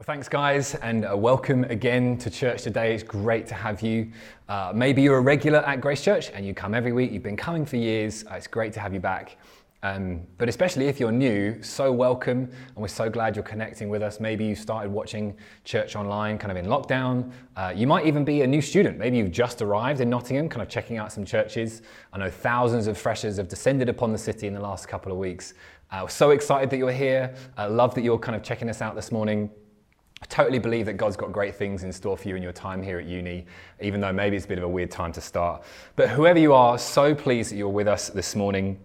Well, thanks, guys, and uh, welcome again to church today. It's great to have you. Uh, maybe you're a regular at Grace Church and you come every week. You've been coming for years. Uh, it's great to have you back. Um, but especially if you're new, so welcome, and we're so glad you're connecting with us. Maybe you started watching church online kind of in lockdown. Uh, you might even be a new student. Maybe you've just arrived in Nottingham, kind of checking out some churches. I know thousands of freshers have descended upon the city in the last couple of weeks. Uh, so excited that you're here. I love that you're kind of checking us out this morning. I totally believe that God's got great things in store for you in your time here at uni, even though maybe it's a bit of a weird time to start. But whoever you are, so pleased that you're with us this morning.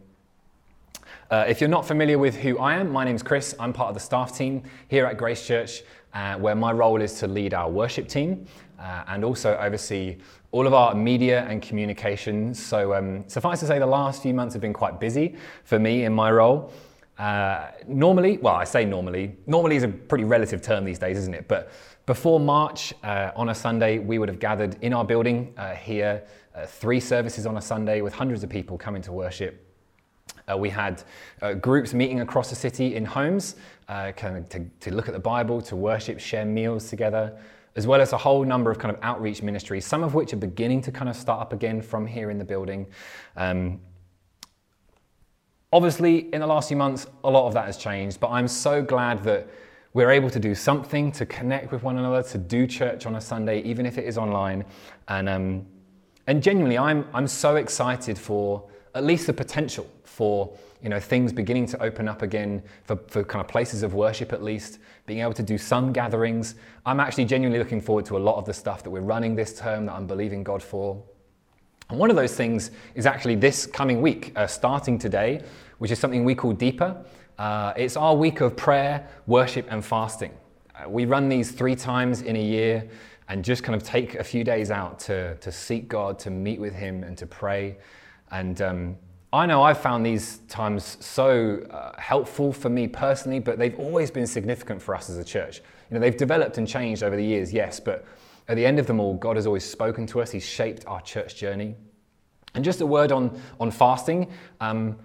Uh, if you're not familiar with who I am, my name's Chris. I'm part of the staff team here at Grace Church, uh, where my role is to lead our worship team uh, and also oversee all of our media and communications. So, um, suffice to say, the last few months have been quite busy for me in my role. Uh, normally, well, I say normally, normally is a pretty relative term these days, isn't it? But before March, uh, on a Sunday, we would have gathered in our building uh, here, uh, three services on a Sunday with hundreds of people coming to worship. Uh, we had uh, groups meeting across the city in homes kind of to, to look at the Bible, to worship, share meals together, as well as a whole number of kind of outreach ministries, some of which are beginning to kind of start up again from here in the building. Um, Obviously, in the last few months, a lot of that has changed, but I'm so glad that we're able to do something to connect with one another, to do church on a Sunday, even if it is online. And, um, and genuinely, I'm, I'm so excited for at least the potential for you know, things beginning to open up again, for, for kind of places of worship at least, being able to do some gatherings. I'm actually genuinely looking forward to a lot of the stuff that we're running this term that I'm believing God for. And one of those things is actually this coming week, uh, starting today which is something we call Deeper. Uh, it's our week of prayer, worship, and fasting. Uh, we run these three times in a year and just kind of take a few days out to, to seek God, to meet with Him, and to pray. And um, I know I've found these times so uh, helpful for me personally, but they've always been significant for us as a church. You know, they've developed and changed over the years, yes, but at the end of them all, God has always spoken to us. He's shaped our church journey. And just a word on, on fasting. Um,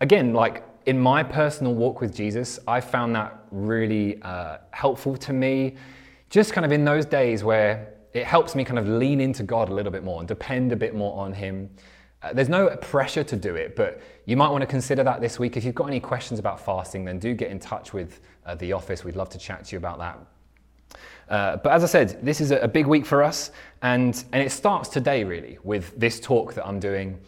again, like in my personal walk with Jesus, I found that really uh, helpful to me. Just kind of in those days where it helps me kind of lean into God a little bit more and depend a bit more on Him. Uh, there's no pressure to do it, but you might want to consider that this week. If you've got any questions about fasting, then do get in touch with uh, the office. We'd love to chat to you about that. Uh, but as I said, this is a, a big week for us, and, and it starts today really with this talk that I'm doing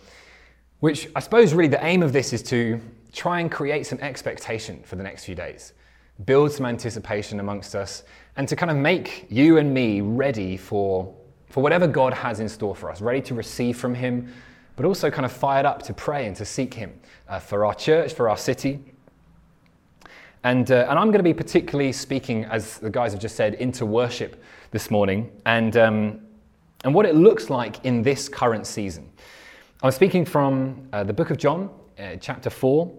which I suppose really the aim of this is to try and create some expectation for the next few days, build some anticipation amongst us, and to kind of make you and me ready for, for whatever God has in store for us, ready to receive from Him, but also kind of fired up to pray and to seek Him uh, for our church, for our city. And, uh, and I'm going to be particularly speaking, as the guys have just said, into worship this morning and, um, and what it looks like in this current season. I'm speaking from uh, the book of John, uh, chapter 4,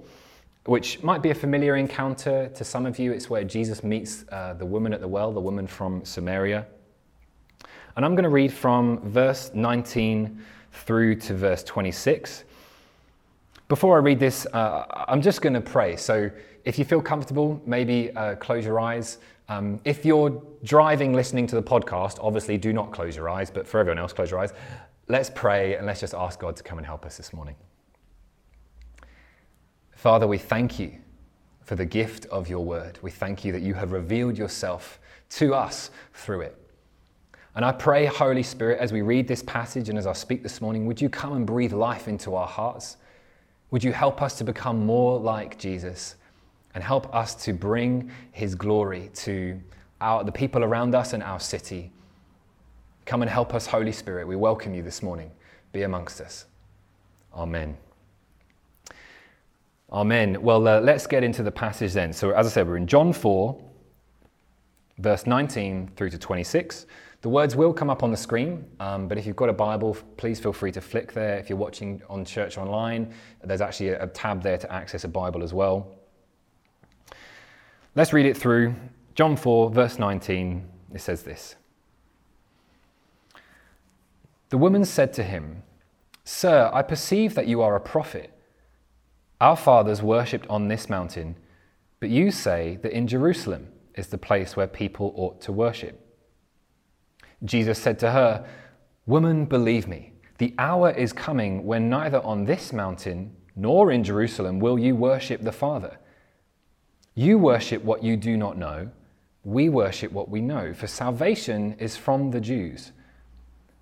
which might be a familiar encounter to some of you. It's where Jesus meets uh, the woman at the well, the woman from Samaria. And I'm going to read from verse 19 through to verse 26. Before I read this, uh, I'm just going to pray. So if you feel comfortable, maybe uh, close your eyes. Um, if you're driving listening to the podcast, obviously do not close your eyes, but for everyone else, close your eyes. Let's pray and let's just ask God to come and help us this morning. Father, we thank you for the gift of your word. We thank you that you have revealed yourself to us through it. And I pray, Holy Spirit, as we read this passage and as I speak this morning, would you come and breathe life into our hearts? Would you help us to become more like Jesus and help us to bring his glory to our, the people around us and our city? Come and help us, Holy Spirit. We welcome you this morning. Be amongst us. Amen. Amen. Well, uh, let's get into the passage then. So, as I said, we're in John 4, verse 19 through to 26. The words will come up on the screen, um, but if you've got a Bible, please feel free to flick there. If you're watching on church online, there's actually a, a tab there to access a Bible as well. Let's read it through. John 4, verse 19, it says this. The woman said to him, Sir, I perceive that you are a prophet. Our fathers worshipped on this mountain, but you say that in Jerusalem is the place where people ought to worship. Jesus said to her, Woman, believe me, the hour is coming when neither on this mountain nor in Jerusalem will you worship the Father. You worship what you do not know, we worship what we know, for salvation is from the Jews.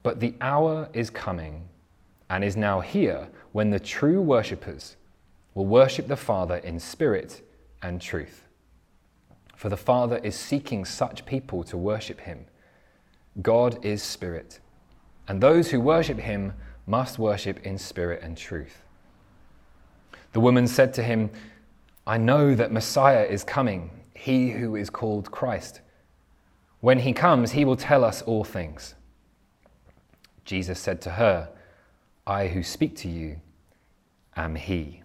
But the hour is coming and is now here when the true worshippers will worship the Father in spirit and truth. For the Father is seeking such people to worship him. God is spirit, and those who worship him must worship in spirit and truth. The woman said to him, I know that Messiah is coming, he who is called Christ. When he comes, he will tell us all things. Jesus said to her, I who speak to you am he.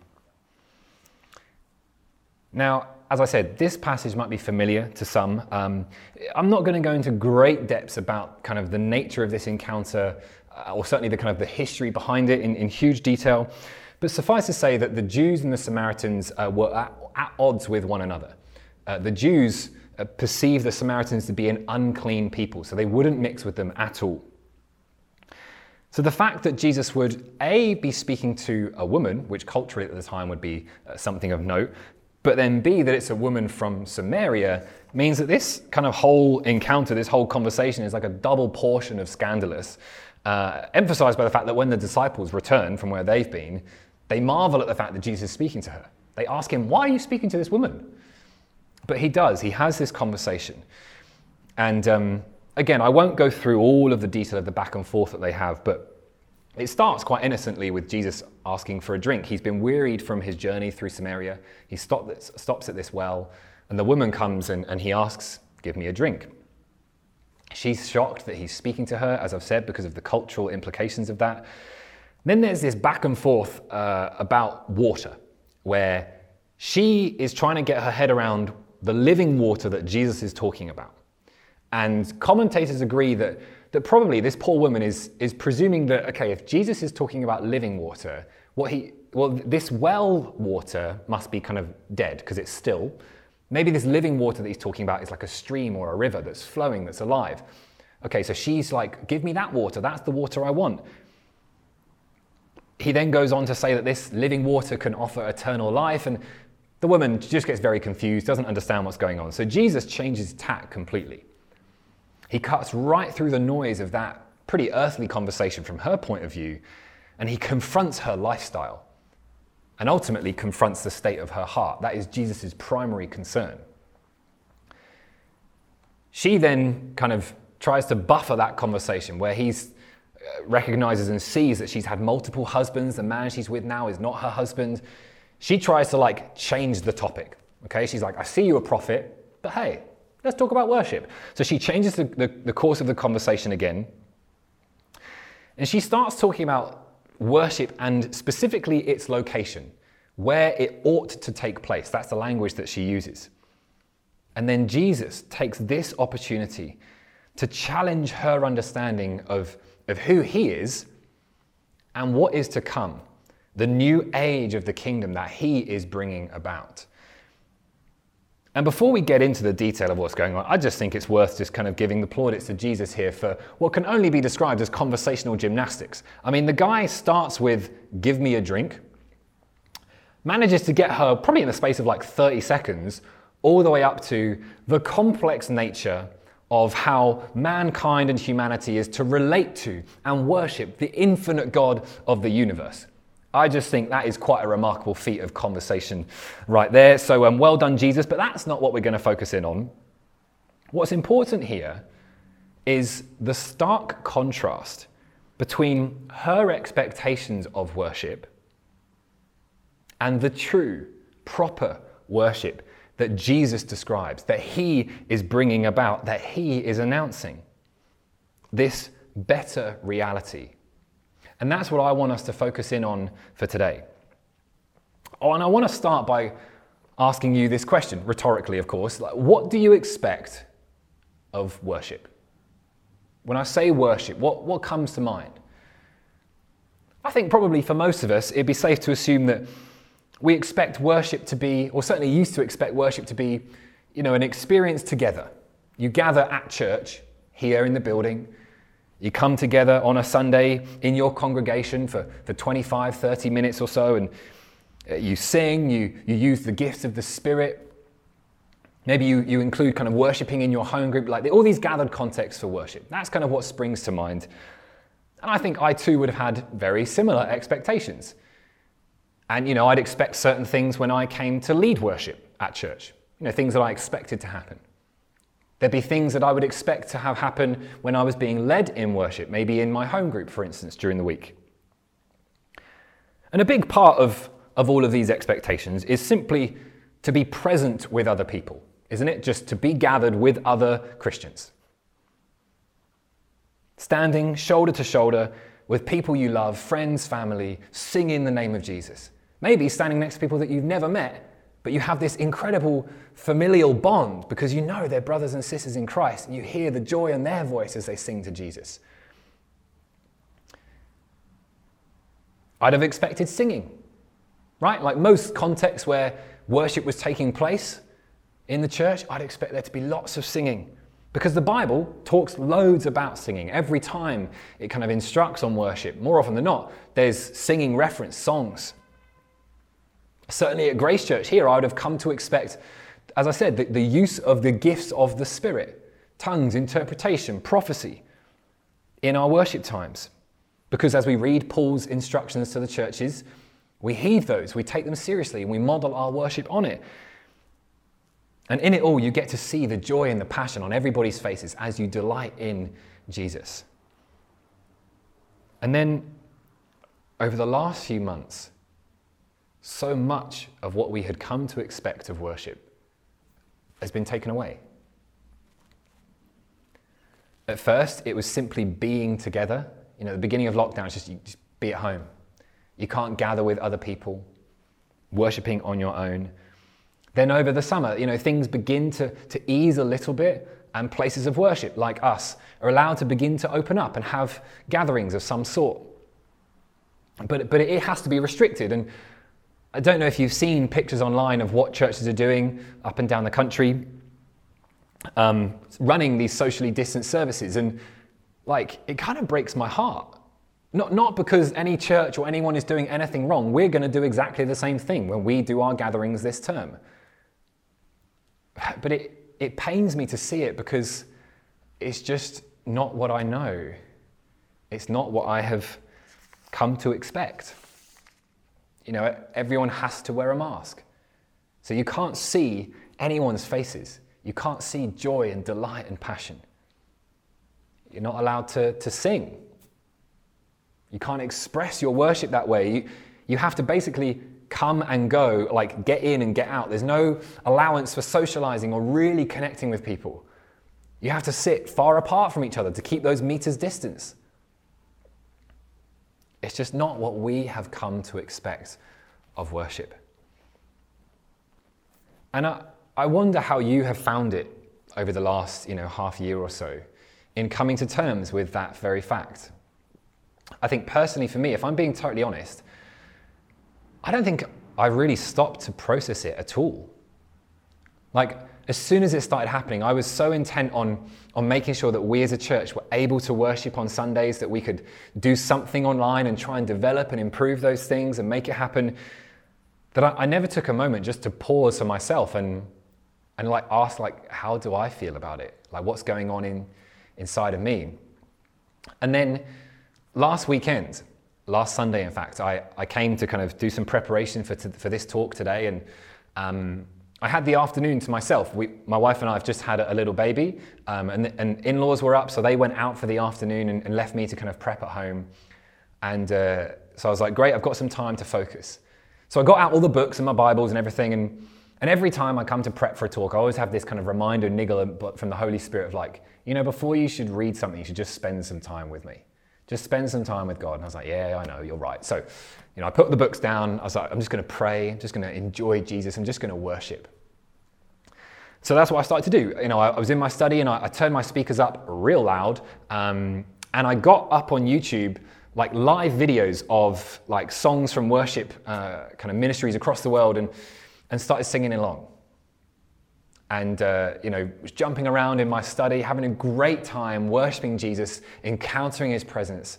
Now, as I said, this passage might be familiar to some. Um, I'm not going to go into great depths about kind of the nature of this encounter, uh, or certainly the kind of the history behind it in, in huge detail. But suffice to say that the Jews and the Samaritans uh, were at, at, odds with one another. Uh, the Jews uh, perceived the Samaritans to be an unclean people, so they wouldn't mix with them at all. So the fact that Jesus would A, be speaking to a woman, which culturally at the time would be uh, something of note, but then B, that it's a woman from Samaria, means that this kind of whole encounter, this whole conversation is like a double portion of scandalous, uh, emphasized by the fact that when the disciples return from where they've been, they marvel at the fact that Jesus is speaking to her. They ask him, Why are you speaking to this woman? But he does, he has this conversation. And um, again, I won't go through all of the detail of the back and forth that they have, but it starts quite innocently with Jesus asking for a drink. He's been wearied from his journey through Samaria. He stop, stops at this well, and the woman comes and, and he asks, Give me a drink. She's shocked that he's speaking to her, as I've said, because of the cultural implications of that. Then there's this back and forth uh, about water, where she is trying to get her head around the living water that Jesus is talking about. And commentators agree that that probably this poor woman is, is presuming that, okay, if Jesus is talking about living water, what he, well, this well water must be kind of dead because it's still. Maybe this living water that he's talking about is like a stream or a river that's flowing, that's alive. Okay, so she's like, give me that water. That's the water I want. He then goes on to say that this living water can offer eternal life. And the woman just gets very confused, doesn't understand what's going on. So Jesus changes tack completely. He cuts right through the noise of that pretty earthly conversation from her point of view, and he confronts her lifestyle and ultimately confronts the state of her heart. That is Jesus' primary concern. She then kind of tries to buffer that conversation where he uh, recognizes and sees that she's had multiple husbands. The man she's with now is not her husband. She tries to like change the topic. Okay, she's like, I see you a prophet, but hey, Let's talk about worship. So she changes the, the, the course of the conversation again. And she starts talking about worship and specifically its location, where it ought to take place. That's the language that she uses. And then Jesus takes this opportunity to challenge her understanding of, of who he is and what is to come, the new age of the kingdom that he is bringing about. And before we get into the detail of what's going on, I just think it's worth just kind of giving the plaudits to Jesus here for what can only be described as conversational gymnastics. I mean, the guy starts with, Give me a drink, manages to get her, probably in the space of like 30 seconds, all the way up to the complex nature of how mankind and humanity is to relate to and worship the infinite God of the universe. I just think that is quite a remarkable feat of conversation right there. So, um, well done, Jesus, but that's not what we're going to focus in on. What's important here is the stark contrast between her expectations of worship and the true, proper worship that Jesus describes, that he is bringing about, that he is announcing. This better reality and that's what I want us to focus in on for today. Oh, and I want to start by asking you this question, rhetorically, of course. Like, what do you expect of worship? When I say worship, what, what comes to mind? I think probably for most of us, it'd be safe to assume that we expect worship to be, or certainly used to expect worship to be, you know, an experience together. You gather at church here in the building. You come together on a Sunday in your congregation for, for 25, 30 minutes or so, and uh, you sing, you, you use the gifts of the Spirit. Maybe you, you include kind of worshiping in your home group, like all these gathered contexts for worship. That's kind of what springs to mind. And I think I too would have had very similar expectations. And, you know, I'd expect certain things when I came to lead worship at church, you know, things that I expected to happen. There'd be things that I would expect to have happen when I was being led in worship, maybe in my home group, for instance, during the week. And a big part of, of all of these expectations is simply to be present with other people, isn't it? Just to be gathered with other Christians. Standing shoulder to shoulder with people you love, friends, family, singing the name of Jesus. Maybe standing next to people that you've never met, but you have this incredible familial bond because you know they're brothers and sisters in Christ and you hear the joy in their voice as they sing to Jesus. I'd have expected singing, right? Like most contexts where worship was taking place in the church, I'd expect there to be lots of singing. Because the Bible talks loads about singing. Every time it kind of instructs on worship, more often than not, there's singing reference, songs. Certainly at Grace Church here, I would have come to expect, as I said, the, the use of the gifts of the Spirit tongues, interpretation, prophecy in our worship times. Because as we read Paul's instructions to the churches, we heed those, we take them seriously, and we model our worship on it. And in it all, you get to see the joy and the passion on everybody's faces as you delight in Jesus. And then, over the last few months, so much of what we had come to expect of worship has been taken away. At first, it was simply being together. You know, the beginning of lockdown, it's just, just be at home. You can't gather with other people, worshipping on your own. Then over the summer, you know, things begin to, to ease a little bit, and places of worship like us are allowed to begin to open up and have gatherings of some sort. But, but it has to be restricted. And I don't know if you've seen pictures online of what churches are doing up and down the country, um, running these socially distant services. And like, it kind of breaks my heart. Not, not because any church or anyone is doing anything wrong. We're going to do exactly the same thing when we do our gatherings this term. But it, it pains me to see it because it's just not what I know. It's not what I have come to expect. You know, everyone has to wear a mask. So you can't see anyone's faces. You can't see joy and delight and passion. You're not allowed to, to sing. You can't express your worship that way. You, you have to basically come and go, like get in and get out. There's no allowance for socializing or really connecting with people. You have to sit far apart from each other to keep those meters distance. It's just not what we have come to expect of worship. And I, I wonder how you have found it over the last you know, half year or so in coming to terms with that very fact. I think personally for me, if I'm being totally honest, I don't think I really stopped to process it at all. Like, as soon as it started happening, I was so intent on, on making sure that we as a church were able to worship on Sundays, that we could do something online and try and develop and improve those things and make it happen, that I, I never took a moment just to pause for myself and, and like ask, like, how do I feel about it? Like, what's going on in, inside of me? And then last weekend, last Sunday, in fact, I, I came to kind of do some preparation for, to, for this talk today, and um, I had the afternoon to myself. We, my wife and I have just had a, little baby, um, and, and in laws were up, so they went out for the afternoon and, and left me to kind of prep at home. And uh, so I was like, great, I've got some time to focus. So I got out all the books and my Bibles and everything, and, and every time I come to prep for a talk, I always have this kind of reminder niggle from the Holy Spirit of like, you know, before you should read something, you should just spend some time with me. Just spend some time with God. And I was like, yeah, I know, you're right. So, you know, I put the books down. I was like, I'm just going to pray. I'm just going to enjoy Jesus. I'm just going to worship. So that's what I started to do. You know, I, I was in my study and I, I, turned my speakers up real loud. Um, and I got up on YouTube like live videos of like songs from worship uh, kind of ministries across the world and, and started singing along. and uh, you know was jumping around in my study, having a great time worshiping Jesus, encountering His presence.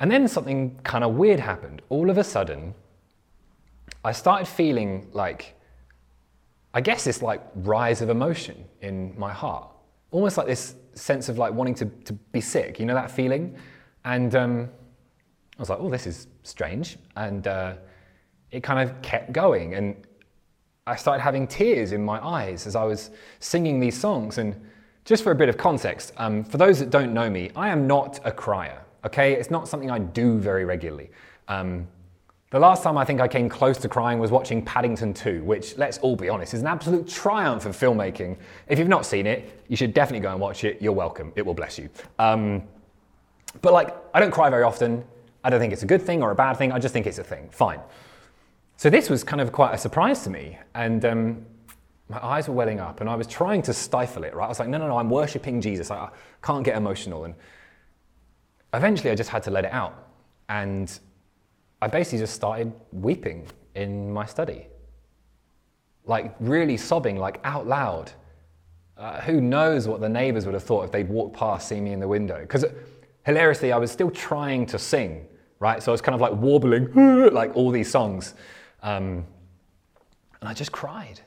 And then something kind of weird happened. All of a sudden, I started feeling like, I guess this like rise of emotion in my heart, almost like this sense of like wanting to, to be sick. You know that feeling? And um, I was like, oh, this is strange. And uh, it kind of kept going. And I started having tears in my eyes as I was singing these songs. And just for a bit of context, um, for those that don't know me, I am not a crier, okay? It's not something I do very regularly. Um, the last time I think I came close to crying was watching Paddington 2, which, let's all be honest, is an absolute triumph of filmmaking. If you've not seen it, you should definitely go and watch it. You're welcome. It will bless you. Um, but like, I don't cry very often. I don't think it's a good thing or a bad thing. I just think it's a thing. Fine. So this was kind of quite a surprise to me. And um, my eyes were welling up and I was trying to stifle it, right? I was like, no, no, no, I'm worshiping Jesus. I, I can't get emotional. And eventually I just had to let it out. And I basically just started weeping in my study. Like really sobbing, like out loud. Uh, who knows what the neighbors would have thought if they'd walked past, seeing me in the window. Because hilariously, I was still trying to sing, right? So I was kind of like warbling, like all these songs. Um, and I just cried.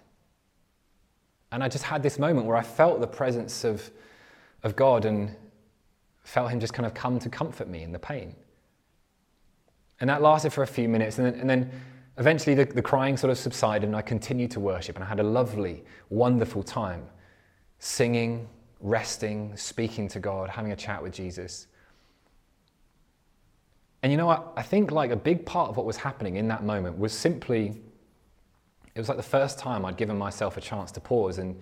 And I just had this moment where I felt the presence of, of God and felt Him just kind of come to comfort me in the pain. And that lasted for a few minutes. And then, and then eventually the, the crying sort of subsided and I continued to worship. And I had a lovely, wonderful time singing, resting, speaking to God, having a chat with Jesus. And you know what? I think like a big part of what was happening in that moment was simply, it was like the first time I'd given myself a chance to pause and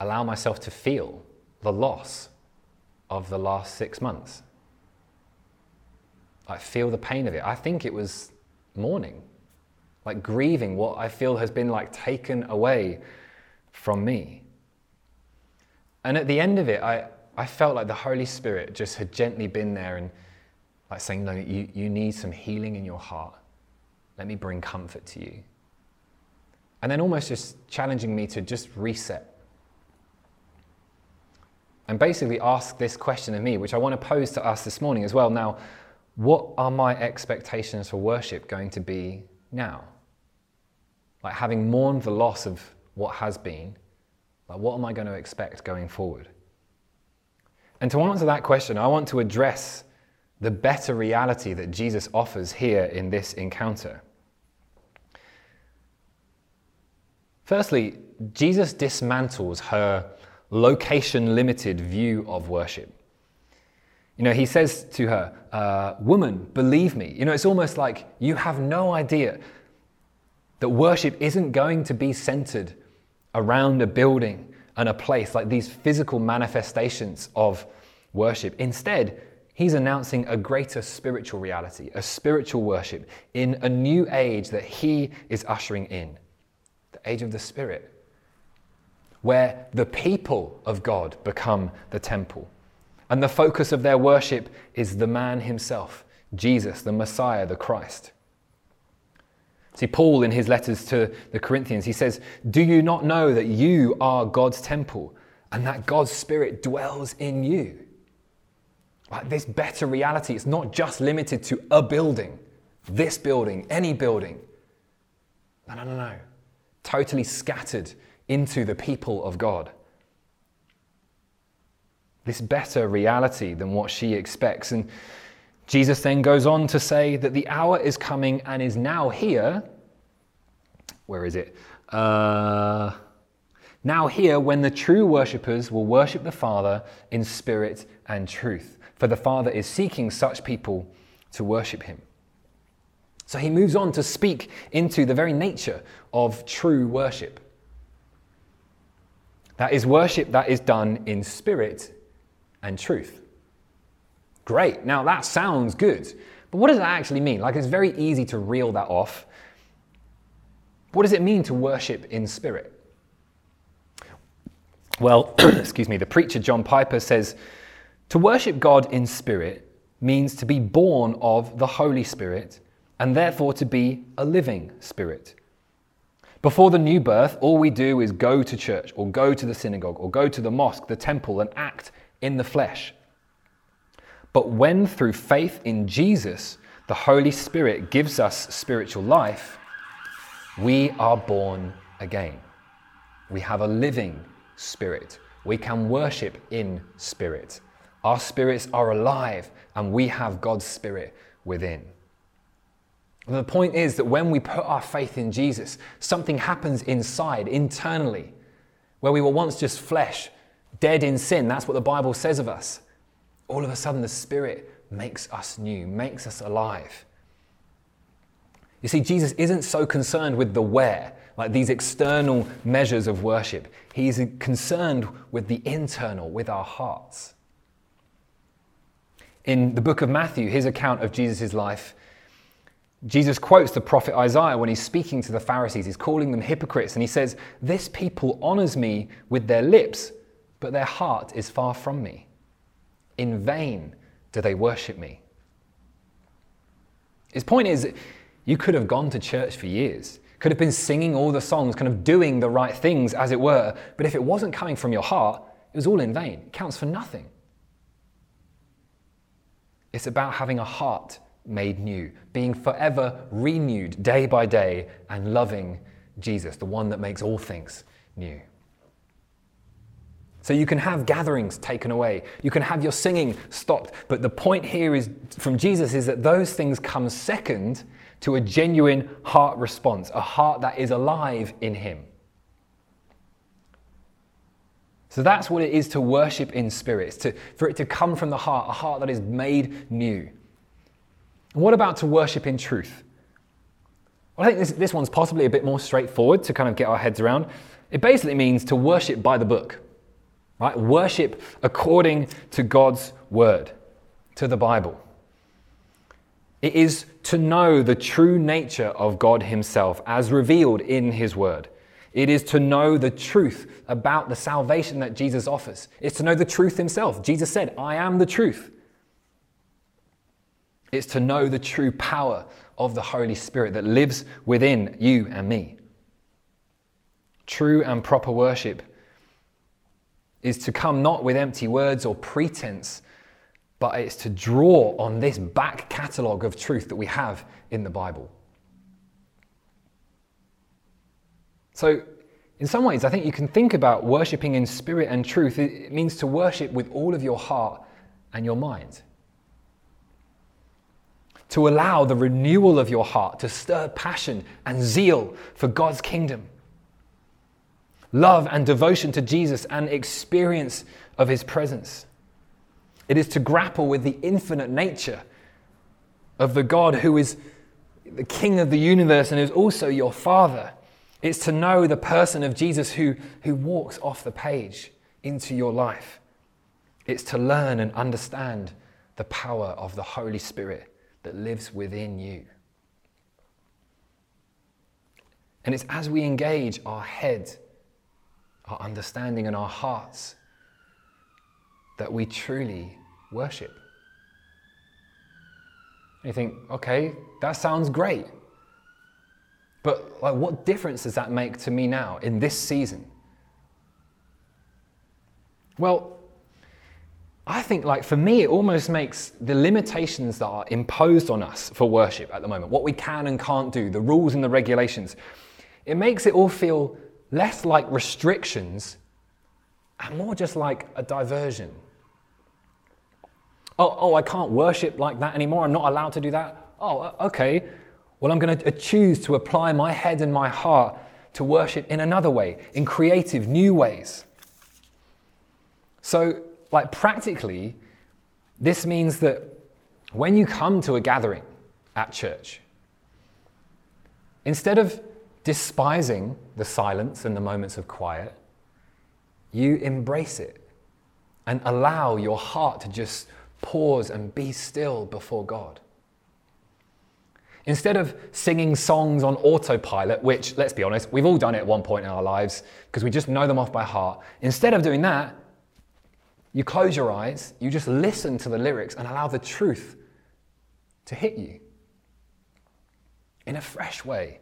allow myself to feel the loss of the last six months. I feel the pain of it. I think it was mourning, like grieving what I feel has been like taken away from me. And at the end of it, I, I felt like the Holy Spirit just had gently been there and like saying, No, you, you need some healing in your heart. Let me bring comfort to you. And then almost just challenging me to just reset. And basically ask this question of me, which I want to pose to us this morning as well. Now, what are my expectations for worship going to be now? Like having mourned the loss of what has been, like what am I going to expect going forward? And to answer that question, I want to address the better reality that Jesus offers here in this encounter. Firstly, Jesus dismantles her location limited view of worship. You know, he says to her, uh, Woman, believe me. You know, it's almost like you have no idea that worship isn't going to be centered around a building and a place like these physical manifestations of worship. Instead, he's announcing a greater spiritual reality, a spiritual worship in a new age that he is ushering in the age of the Spirit, where the people of God become the temple and the focus of their worship is the man himself, Jesus, the Messiah, the Christ. See, Paul, in his letters to the Corinthians, he says, Do you not know that you are God's temple and that God's Spirit dwells in you? Like this better reality, it's not just limited to a building, this building, any building. No, no, no, no. Totally scattered into the people of God this better reality than what she expects. And Jesus then goes on to say that the hour is coming and is now here. Where is it? Uh, now, here, when the true worshippers will worship the Father in spirit and truth, for the Father is seeking such people to worship him. So he moves on to speak into the very nature of true worship. That is worship that is done in spirit and truth. Great, now that sounds good, but what does that actually mean? Like it's very easy to reel that off. What does it mean to worship in spirit? Well, excuse me, the preacher John Piper says to worship God in spirit means to be born of the Holy Spirit and therefore to be a living spirit. Before the new birth, all we do is go to church or go to the synagogue or go to the mosque, the temple, and act in the flesh. But when through faith in Jesus, the Holy Spirit gives us spiritual life, we are born again. We have a living spirit. We can worship in spirit. Our spirits are alive and we have God's spirit within. The point is that when we put our faith in Jesus, something happens inside, internally, where we were once just flesh, dead in sin. That's what the Bible says of us. All of a sudden, the Spirit makes us new, makes us alive. You see, Jesus isn't so concerned with the where, like these external measures of worship. He's concerned with the internal, with our hearts. In the book of Matthew, his account of Jesus' life, Jesus quotes the prophet Isaiah when he's speaking to the Pharisees. He's calling them hypocrites, and he says, This people honors me with their lips, but their heart is far from me. In vain do they worship me. His point is, you could have gone to church for years, could have been singing all the songs, kind of doing the right things, as it were, but if it wasn't coming from your heart, it was all in vain. It counts for nothing. It's about having a heart made new, being forever renewed day by day, and loving Jesus, the one that makes all things new. So you can have gatherings taken away, you can have your singing stopped, but the point here is from Jesus is that those things come second to a genuine heart response, a heart that is alive in Him. So that's what it is to worship in spirit, to, for it to come from the heart, a heart that is made new. And what about to worship in truth? Well, I think this, this one's possibly a bit more straightforward to kind of get our heads around. It basically means to worship by the book, right? Worship according to God's word, to the Bible. It is to know the true nature of God Himself as revealed in His word. It is to know the truth about the salvation that Jesus offers. It's to know the truth Himself. Jesus said, I am the truth. It's to know the true power of the Holy Spirit that lives within you and me. True and proper worship is to come not with empty words or pretense, but it's to draw on this back catalogue of truth that we have in the Bible. So, in some ways, I think you can think about worshipping in spirit and truth. It means to worship with all of your heart and your mind to allow the renewal of your heart to stir passion and zeal for God's kingdom. Love and devotion to Jesus and experience of his presence. It is to grapple with the infinite nature of the God who is the King of the universe and is also your Father. It's to know the person of Jesus who, who walks off the page into your life. It's to learn and understand the power of the Holy Spirit that lives within you. And it's as we engage our head, our understanding, and our hearts that we truly worship. you think, okay, that sounds great. But like, what difference does that make to me now in this season? Well, I think, like, for me, it almost makes the limitations that are imposed on us for worship at the moment, what we can and can't do, the rules and the regulations, it makes it all feel less like restrictions and more just like a diversion. Oh, oh, I can't worship like that anymore. I'm not allowed to do that. Oh, okay. Well, I'm going to choose to apply my head and my heart to worship in another way, in creative, new ways. So, like practically, this means that when you come to a gathering at church, instead of despising the silence and the moments of quiet, you embrace it and allow your heart to just pause and be still before God. Instead of singing songs on autopilot, which, let's be honest, we've all done it at one point in our lives because we just know them off by heart, instead of doing that, you close your eyes, you just listen to the lyrics and allow the truth to hit you in a fresh way.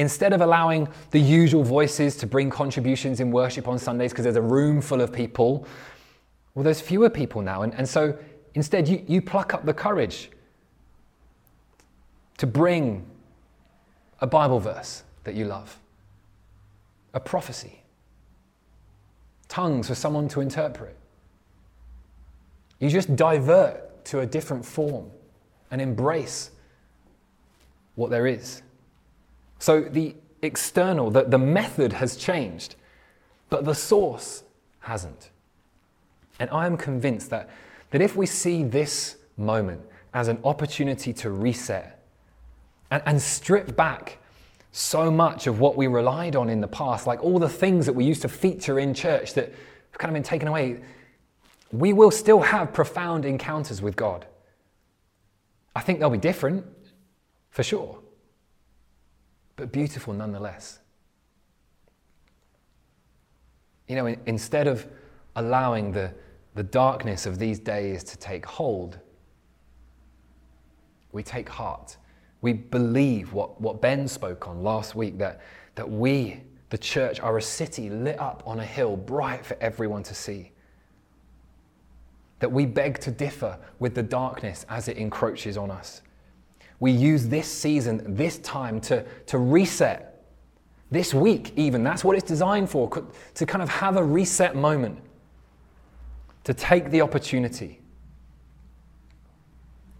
Instead of allowing the usual voices to bring contributions in worship on Sundays because there's a room full of people, well, there's fewer people now. And, and so instead, you, you pluck up the courage to bring a Bible verse that you love, a prophecy, tongues for someone to interpret. You just divert to a different form and embrace what there is. So the external, the, the method has changed, but the source hasn't. And I am convinced that, that if we see this moment as an opportunity to reset and, and strip back so much of what we relied on in the past, like all the things that we used to feature in church that have kind of been taken away, we will still have profound encounters with God. I think they'll be different, for sure but beautiful nonetheless. You know, instead of allowing the, the darkness of these days to take hold, we take heart. We believe what, what Ben spoke on last week that, that we, the church, are a city lit up on a hill, bright for everyone to see. That we beg to differ with the darkness as it encroaches on us we use this season, this time to, to reset. This week, even, that's what it's designed for, to kind of have a reset moment, to take the opportunity.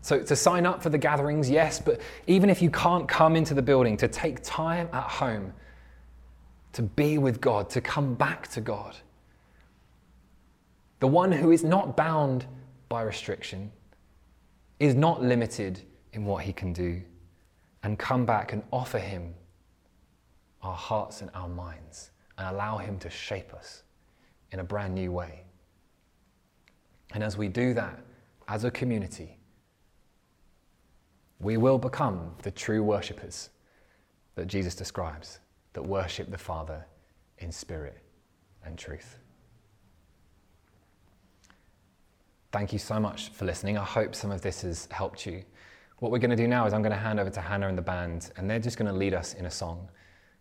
So, to sign up for the gatherings, yes, but even if you can't come into the building, to take time at home to be with God, to come back to God. The one who is not bound by restriction, is not limited in what He can do and come back and offer Him our hearts and our minds and allow Him to shape us in a brand new way. And as we do that as a community, we will become the true worshippers that Jesus describes, that worship the Father in spirit and truth. Thank you so much for listening. I hope some of this has helped you. What we're going to do now is I'm going to hand over to Hannah and the band, and they're just going to lead us in a song.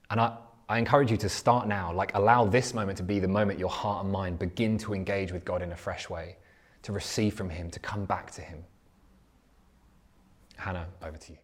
And I, I encourage you to start now, like allow this moment to be the moment your heart and mind begin to engage with God in a fresh way, to receive from Him, to come back to Him. Hannah, over to you.